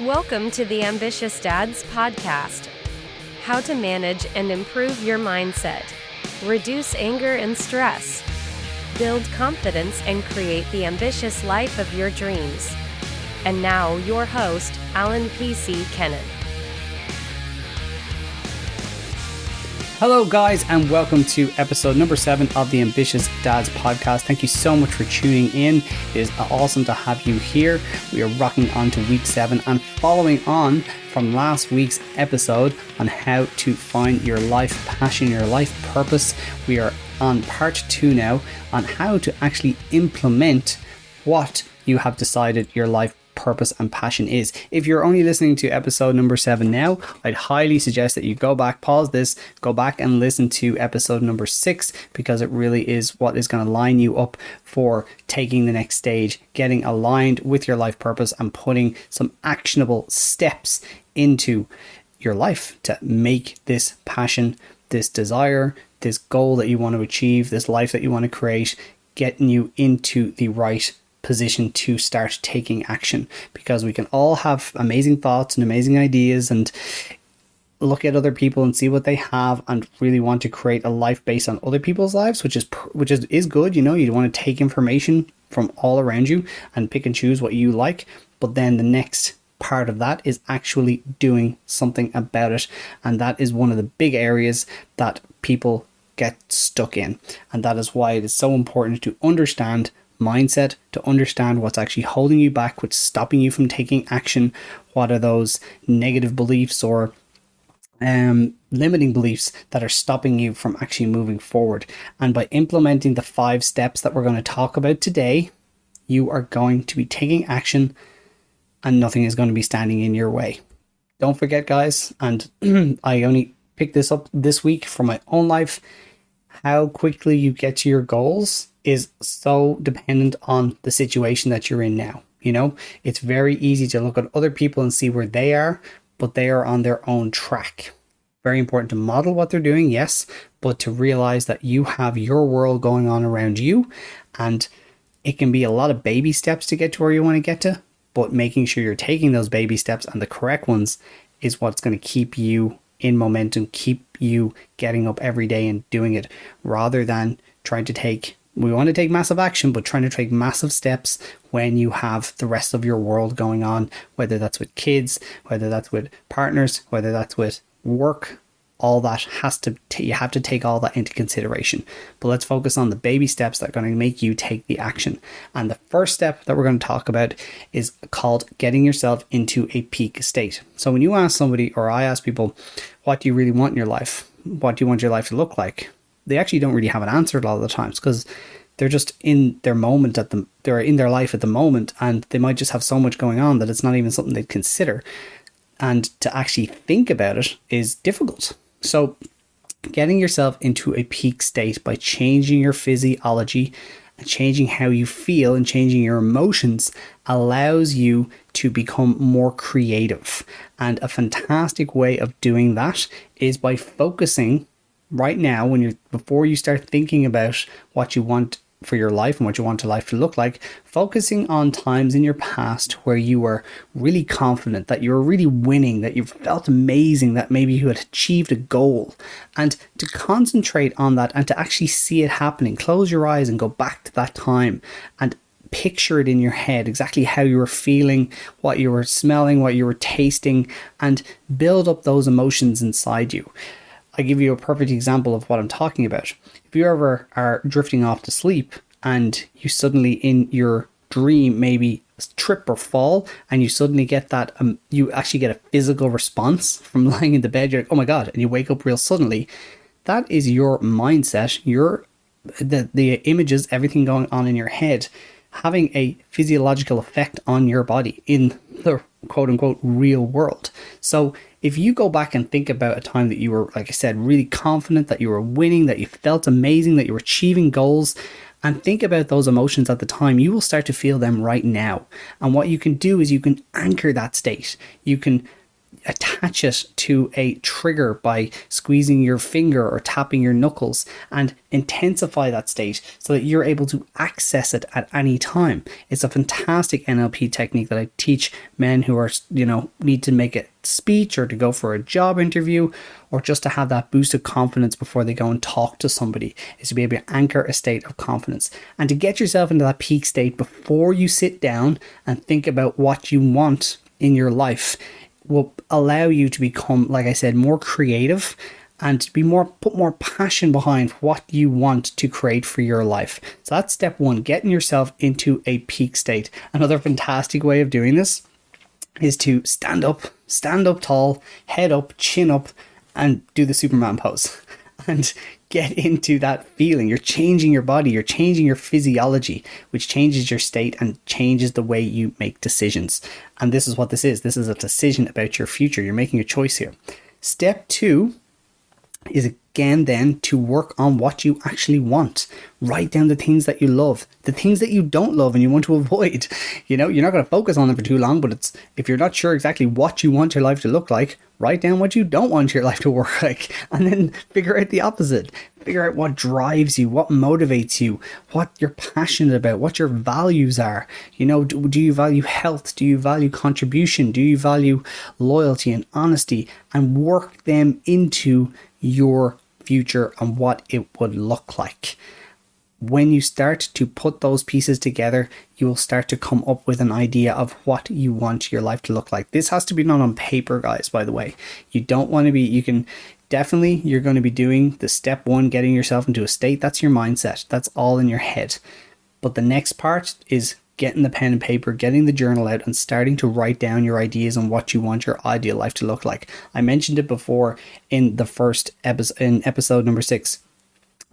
Welcome to the Ambitious Dads Podcast. How to manage and improve your mindset, reduce anger and stress, build confidence, and create the ambitious life of your dreams. And now, your host, Alan P.C. Kenna. Hello, guys, and welcome to episode number seven of the Ambitious Dads podcast. Thank you so much for tuning in. It is awesome to have you here. We are rocking on to week seven and following on from last week's episode on how to find your life passion, your life purpose. We are on part two now on how to actually implement what you have decided your life purpose and passion is. If you're only listening to episode number seven now, I'd highly suggest that you go back, pause this, go back and listen to episode number six because it really is what is going to line you up for taking the next stage, getting aligned with your life purpose, and putting some actionable steps into your life to make this passion, this desire, this goal that you want to achieve, this life that you want to create, getting you into the right position to start taking action because we can all have amazing thoughts and amazing ideas and look at other people and see what they have and really want to create a life based on other people's lives which is which is, is good you know you want to take information from all around you and pick and choose what you like but then the next part of that is actually doing something about it and that is one of the big areas that people get stuck in and that is why it is so important to understand mindset to understand what's actually holding you back, what's stopping you from taking action, what are those negative beliefs or um, limiting beliefs that are stopping you from actually moving forward. And by implementing the five steps that we're going to talk about today, you are going to be taking action and nothing is going to be standing in your way. Don't forget, guys, and I only picked this up this week for my own life. How quickly you get to your goals is so dependent on the situation that you're in now. You know, it's very easy to look at other people and see where they are, but they are on their own track. Very important to model what they're doing, yes, but to realize that you have your world going on around you and it can be a lot of baby steps to get to where you want to get to, but making sure you're taking those baby steps and the correct ones is what's going to keep you in momentum, keep you getting up every day and doing it rather than trying to take we want to take massive action, but trying to take massive steps when you have the rest of your world going on, whether that's with kids, whether that's with partners, whether that's with work, all that has to, t- you have to take all that into consideration. But let's focus on the baby steps that are going to make you take the action. And the first step that we're going to talk about is called getting yourself into a peak state. So when you ask somebody, or I ask people, what do you really want in your life? What do you want your life to look like? They actually don't really have an answer a lot of the times because they're just in their moment at the they're in their life at the moment and they might just have so much going on that it's not even something they'd consider. And to actually think about it is difficult. So getting yourself into a peak state by changing your physiology and changing how you feel and changing your emotions allows you to become more creative. And a fantastic way of doing that is by focusing right now when you before you start thinking about what you want for your life and what you want your life to look like, focusing on times in your past where you were really confident, that you were really winning, that you felt amazing, that maybe you had achieved a goal, and to concentrate on that and to actually see it happening. Close your eyes and go back to that time and picture it in your head exactly how you were feeling, what you were smelling, what you were tasting, and build up those emotions inside you. I give you a perfect example of what I'm talking about. If you ever are drifting off to sleep and you suddenly in your dream maybe trip or fall and you suddenly get that um, you actually get a physical response from lying in the bed you're like oh my god and you wake up real suddenly that is your mindset your the the images everything going on in your head having a physiological effect on your body in the quote unquote real world so if you go back and think about a time that you were, like I said, really confident, that you were winning, that you felt amazing, that you were achieving goals, and think about those emotions at the time, you will start to feel them right now. And what you can do is you can anchor that state. You can attach it to a trigger by squeezing your finger or tapping your knuckles and intensify that state so that you're able to access it at any time. It's a fantastic NLP technique that I teach men who are, you know, need to make a speech or to go for a job interview or just to have that boost of confidence before they go and talk to somebody is to be able to anchor a state of confidence and to get yourself into that peak state before you sit down and think about what you want in your life will allow you to become, like I said, more creative and to be more put more passion behind what you want to create for your life. So that's step one, getting yourself into a peak state. Another fantastic way of doing this is to stand up, stand up tall, head up, chin up, and do the Superman pose. And get into that feeling. You're changing your body, you're changing your physiology, which changes your state and changes the way you make decisions. And this is what this is this is a decision about your future. You're making a choice here. Step two is again then to work on what you actually want. Write down the things that you love, the things that you don't love and you want to avoid. You know, you're not going to focus on them for too long, but it's if you're not sure exactly what you want your life to look like, write down what you don't want your life to work like and then figure out the opposite. Figure out what drives you, what motivates you, what you're passionate about, what your values are. You know, do, do you value health? Do you value contribution? Do you value loyalty and honesty? And work them into your future and what it would look like. When you start to put those pieces together, you will start to come up with an idea of what you want your life to look like. This has to be done on paper, guys, by the way. You don't want to be, you can definitely, you're going to be doing the step one, getting yourself into a state. That's your mindset, that's all in your head. But the next part is getting the pen and paper, getting the journal out, and starting to write down your ideas on what you want your ideal life to look like. I mentioned it before in the first episode, in episode number six,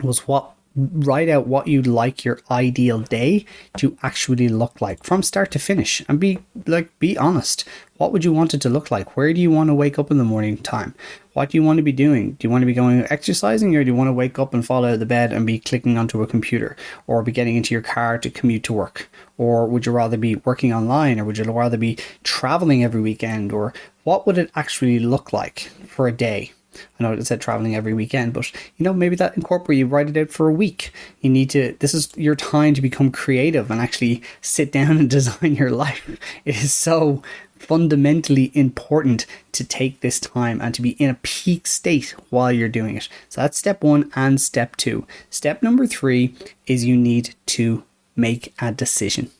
was what write out what you'd like your ideal day to actually look like from start to finish. And be like be honest. What would you want it to look like? Where do you want to wake up in the morning time? What do you want to be doing? Do you want to be going exercising or do you want to wake up and fall out of the bed and be clicking onto a computer or be getting into your car to commute to work? Or would you rather be working online or would you rather be traveling every weekend? Or what would it actually look like for a day I know it said traveling every weekend, but you know, maybe that incorporate you write it out for a week. You need to this is your time to become creative and actually sit down and design your life. It is so fundamentally important to take this time and to be in a peak state while you're doing it. So that's step one and step two. Step number three is you need to make a decision.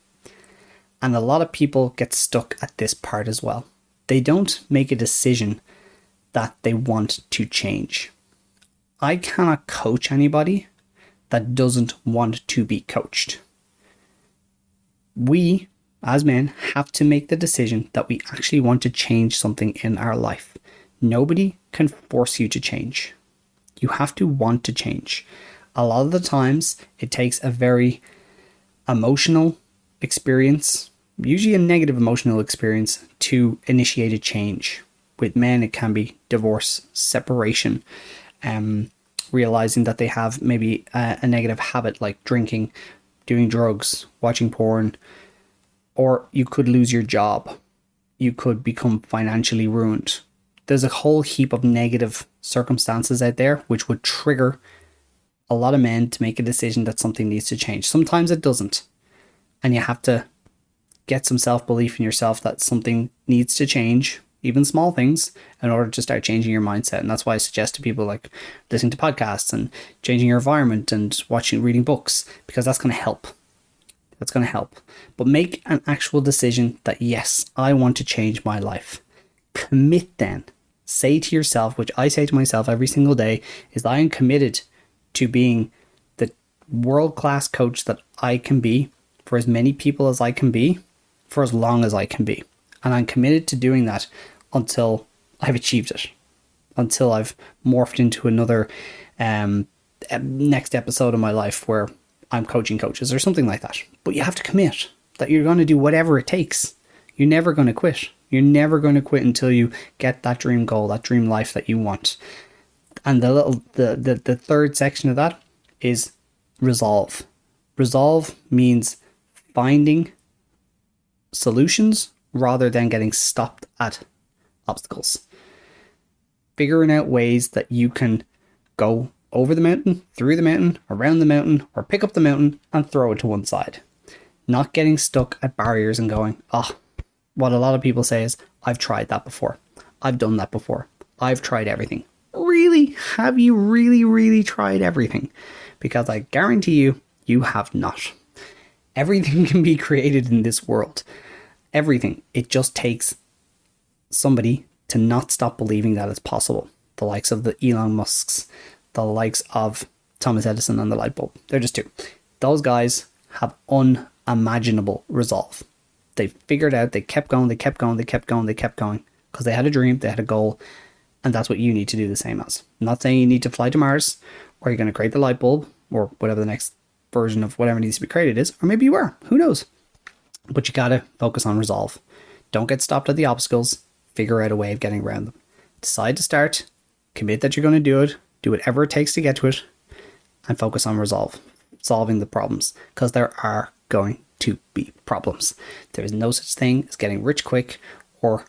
And a lot of people get stuck at this part as well. They don't make a decision that they want to change. I cannot coach anybody that doesn't want to be coached. We, as men, have to make the decision that we actually want to change something in our life. Nobody can force you to change. You have to want to change. A lot of the times, it takes a very emotional experience, usually a negative emotional experience, to initiate a change with men, it can be divorce, separation, um, realizing that they have maybe a, a negative habit like drinking, doing drugs, watching porn, or you could lose your job. You could become financially ruined. There's a whole heap of negative circumstances out there which would trigger a lot of men to make a decision that something needs to change. Sometimes it doesn't. And you have to get some self belief in yourself that something needs to change even small things, in order to start changing your mindset. And that's why I suggest to people like listening to podcasts and changing your environment and watching, reading books, because that's going to help. That's going to help. But make an actual decision that, yes, I want to change my life. Commit then. Say to yourself, which I say to myself every single day, is I am committed to being the world class coach that I can be for as many people as I can be for as long as I can be. And I'm committed to doing that until I've achieved it, until I've morphed into another um, next episode of my life where I'm coaching coaches or something like that. But you have to commit that you're going to do whatever it takes. You're never going to quit. You're never going to quit until you get that dream goal, that dream life that you want. And the little the, the, the third section of that is resolve. Resolve means finding solutions rather than getting stopped at obstacles. Figuring out ways that you can go over the mountain, through the mountain, around the mountain, or pick up the mountain and throw it to one side. Not getting stuck at barriers and going, oh, what a lot of people say is, I've tried that before. I've done that before. I've tried everything. Really? Have you really, really tried everything? Because I guarantee you, you have not. Everything can be created in this world. Everything. It just takes somebody to not stop believing that it's possible. The likes of the Elon Musks, the likes of Thomas Edison and the light bulb. They're just two. Those guys have unimaginable resolve. They figured out, they kept going, they kept going, they kept going, they kept going because they had a dream, they had a goal, and that's what you need to do the same as. I'm not saying you need to fly to Mars or you're going to create the light bulb or whatever the next version of whatever needs to be created is, or maybe you are. Who knows? But you gotta focus on resolve. Don't get stopped at the obstacles. Figure out a way of getting around them. Decide to start. Commit that you're going to do it. Do whatever it takes to get to it, and focus on resolve, solving the problems, because there are going to be problems. There is no such thing as getting rich quick or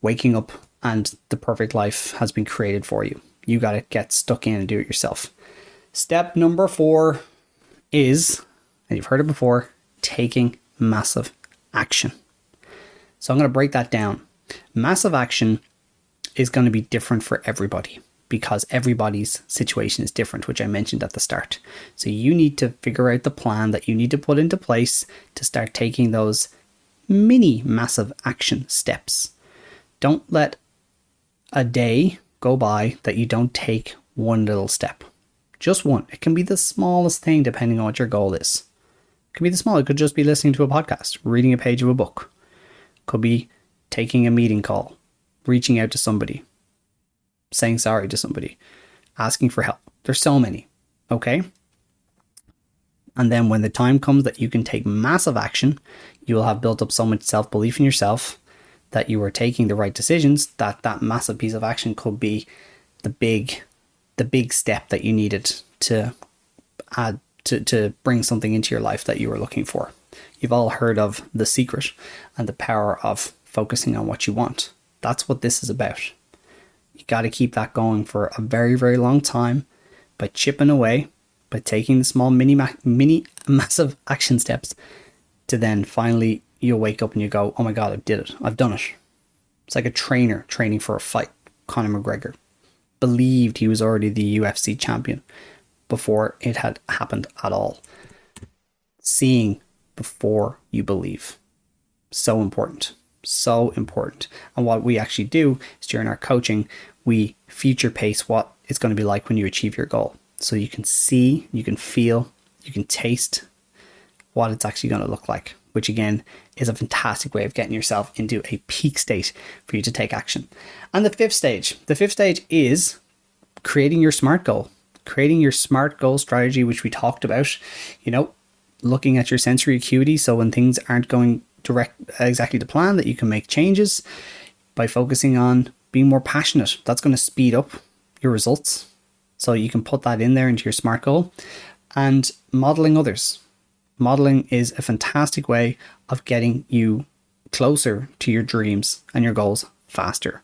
waking up and the perfect life has been created for you. You got to get stuck in and do it yourself. Step number four is, and you've heard it before, taking massive action. So I'm going to break that down. Massive action is going to be different for everybody because everybody's situation is different, which I mentioned at the start. So you need to figure out the plan that you need to put into place to start taking those mini massive action steps. Don't let a day go by that you don't take one little step. Just one. It can be the smallest thing depending on what your goal is. It can be the small. It could just be listening to a podcast, reading a page of a book. It could be taking a meeting call, reaching out to somebody, saying sorry to somebody, asking for help. There's so many. Okay? And then when the time comes that you can take massive action, you will have built up so much self belief in yourself that you are taking the right decisions that that massive piece of action could be the big the big step that you needed to add to, to bring something into your life that you were looking for. You've all heard of the secret and the power of focusing on what you want. That's what this is about. You got to keep that going for a very, very long time by chipping away, by taking the small, mini, mini, massive action steps to then finally you'll wake up and you go, oh my God, I did it. I've done it. It's like a trainer training for a fight. Conor McGregor believed he was already the UFC champion before it had happened at all. Seeing before you believe. So important. So important. And what we actually do is during our coaching, we future pace what it's going to be like when you achieve your goal. So you can see, you can feel, you can taste what it's actually going to look like, which again is a fantastic way of getting yourself into a peak state for you to take action. And the fifth stage, the fifth stage is creating your smart goal, creating your smart goal strategy, which we talked about, you know, looking at your sensory acuity. So when things aren't going direct exactly the plan, that you can make changes by focusing on being more passionate. That's going to speed up your results. So you can put that in there into your smart goal and modeling others. Modeling is a fantastic way of getting you closer to your dreams and your goals faster.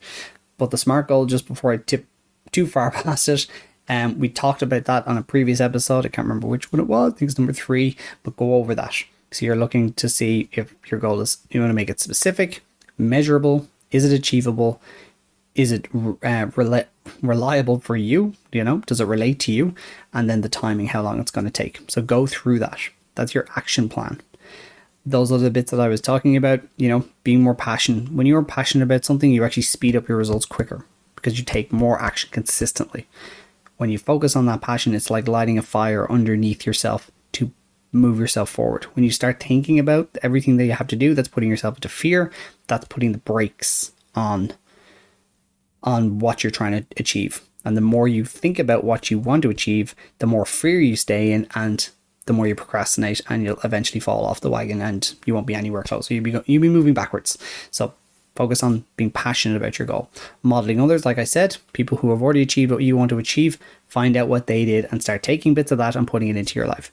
But the SMART goal, just before I tip too far past it, um, we talked about that on a previous episode. I can't remember which one it was. I think it's number three, but go over that. So you're looking to see if your goal is, you want to make it specific, measurable, is it achievable, is it uh, rel- reliable for you? You know, does it relate to you? And then the timing, how long it's going to take. So go through that. That's your action plan. Those the bits that I was talking about, you know, being more passionate. When you're passionate about something, you actually speed up your results quicker because you take more action consistently. When you focus on that passion, it's like lighting a fire underneath yourself move yourself forward. When you start thinking about everything that you have to do, that's putting yourself into fear, that's putting the brakes on on what you're trying to achieve. And the more you think about what you want to achieve, the more fear you stay in and the more you procrastinate and you'll eventually fall off the wagon and you won't be anywhere closer. You'll be, you'll be moving backwards. So focus on being passionate about your goal. Modeling others, like I said, people who have already achieved what you want to achieve, find out what they did and start taking bits of that and putting it into your life.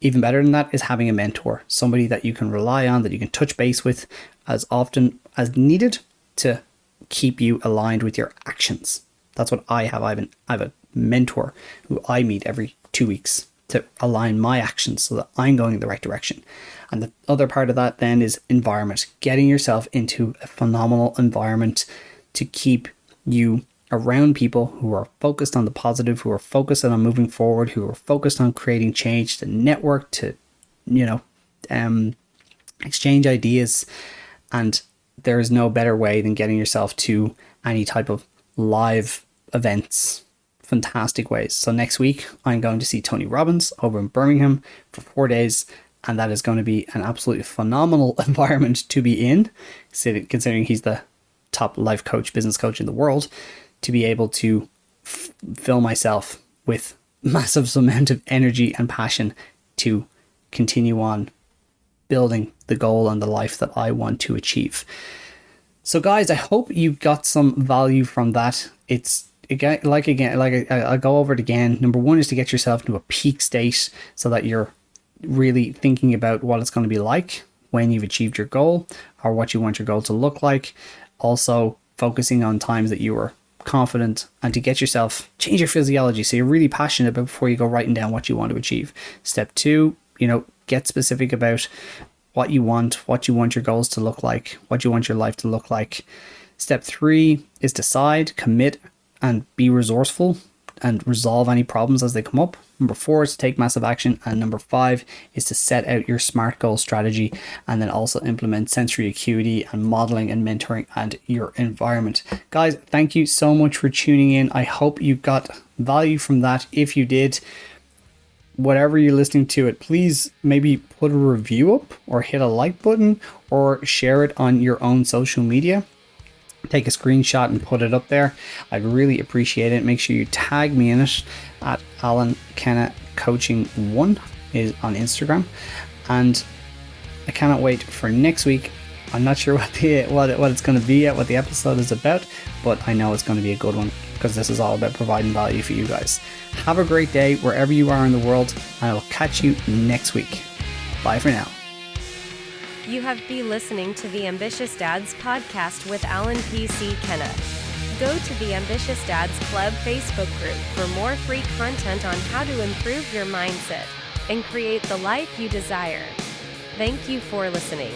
Even better than that is having a mentor, somebody that you can rely on, that you can touch base with as often as needed to keep you aligned with your actions. That's what I have. I have, an, I have a mentor who I meet every two weeks to align my actions so that I'm going in the right direction. And the other part of that then is environment, getting yourself into a phenomenal environment to keep you around people who are focused on the positive, who are focused on moving forward, who are focused on creating change, to network, to, you know, um, exchange ideas. And there is no better way than getting yourself to any type of live events fantastic ways. So next week, I'm going to see Tony Robbins over in Birmingham for four days, and that is going to be an absolutely phenomenal environment to be in, considering he's the top life coach, business coach in the world, to be able to f- fill myself with massive amount of energy and passion to continue on building the goal and the life that I want to achieve. So, guys, I hope you got some value from that. It's again, like again, like I, I'll go over it again. Number one is to get yourself into a peak state so that you're really thinking about what it's going to be like when you've achieved your goal or what you want your goal to look like. Also, focusing on times that you were confident and to get yourself change your physiology so you're really passionate about before you go writing down what you want to achieve. Step two, you know, get specific about what you want, what you want your goals to look like, what you want your life to look like. Step three is decide, commit, and be resourceful and resolve any problems as they come up. Number four is to take massive action. And number five is to set out your SMART goal strategy and then also implement sensory acuity and modeling and mentoring and your environment. Guys, thank you so much for tuning in. I hope you got value from that. If you did, whatever you're listening to it, please maybe put a review up or hit a like button or share it on your own social media take a screenshot and put it up there. I'd really appreciate it. Make sure you tag me in it at Alan Kenna Coaching One is on Instagram, and I cannot wait for next week. I'm not sure what the what what it's going to be yet, what the episode is about, but I know it's going to be a good one because this is all about providing value for you guys. Have a great day wherever you are in the world, and I will catch you next week. Bye for now. You have been listening to the Ambitious Dads podcast with Alan P.C. Kenna. Go to the Ambitious Dads Club Facebook group for more free content on how to improve your mindset and create the life you desire. Thank you for listening.